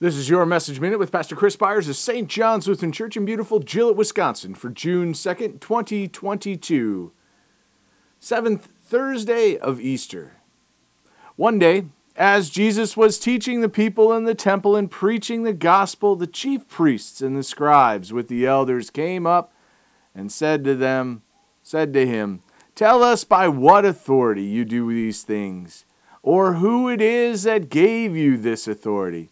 This is your message minute with Pastor Chris Byers of St. John's Lutheran Church in beautiful Gillett, Wisconsin for June 2nd, 2022. Seventh Thursday of Easter. One day, as Jesus was teaching the people in the temple and preaching the gospel, the chief priests and the scribes with the elders came up and said to them, said to him, Tell us by what authority you do these things, or who it is that gave you this authority.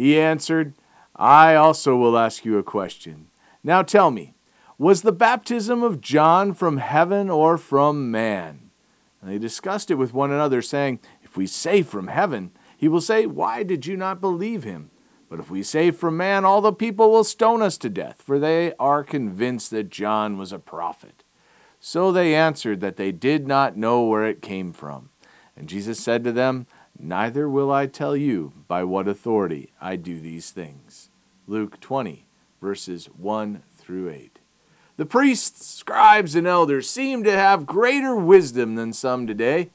He answered, I also will ask you a question. Now tell me, was the baptism of John from heaven or from man? And they discussed it with one another, saying, If we say from heaven, he will say, Why did you not believe him? But if we say from man, all the people will stone us to death, for they are convinced that John was a prophet. So they answered that they did not know where it came from. And Jesus said to them, Neither will I tell you by what authority I do these things. Luke 20, verses 1 through 8. The priests, scribes, and elders seem to have greater wisdom than some today.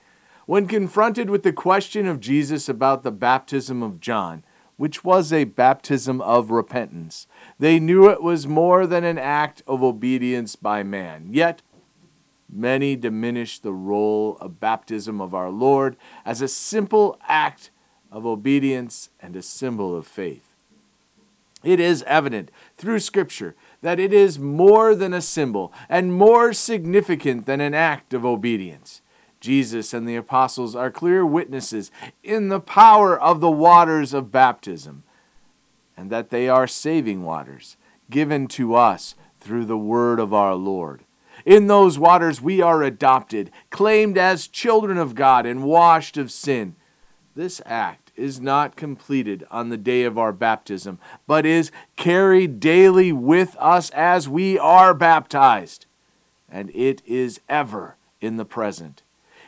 When confronted with the question of Jesus about the baptism of John, which was a baptism of repentance, they knew it was more than an act of obedience by man. Yet, Many diminish the role of baptism of our Lord as a simple act of obedience and a symbol of faith. It is evident through Scripture that it is more than a symbol and more significant than an act of obedience. Jesus and the apostles are clear witnesses in the power of the waters of baptism, and that they are saving waters given to us through the word of our Lord. In those waters we are adopted, claimed as children of God, and washed of sin. This act is not completed on the day of our baptism, but is carried daily with us as we are baptized. And it is ever in the present.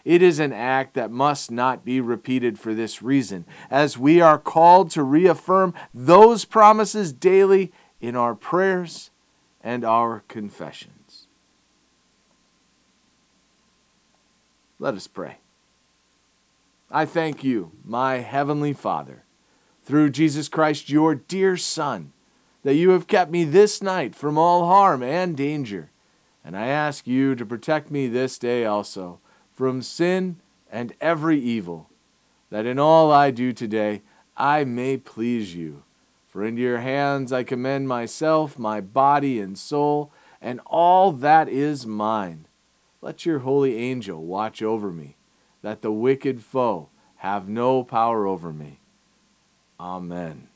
It is an act that must not be repeated for this reason, as we are called to reaffirm those promises daily in our prayers and our confessions. Let us pray. I thank you, my heavenly Father, through Jesus Christ, your dear Son, that you have kept me this night from all harm and danger. And I ask you to protect me this day also from sin and every evil, that in all I do today I may please you. For into your hands I commend myself, my body and soul, and all that is mine. Let your holy angel watch over me, that the wicked foe have no power over me. Amen.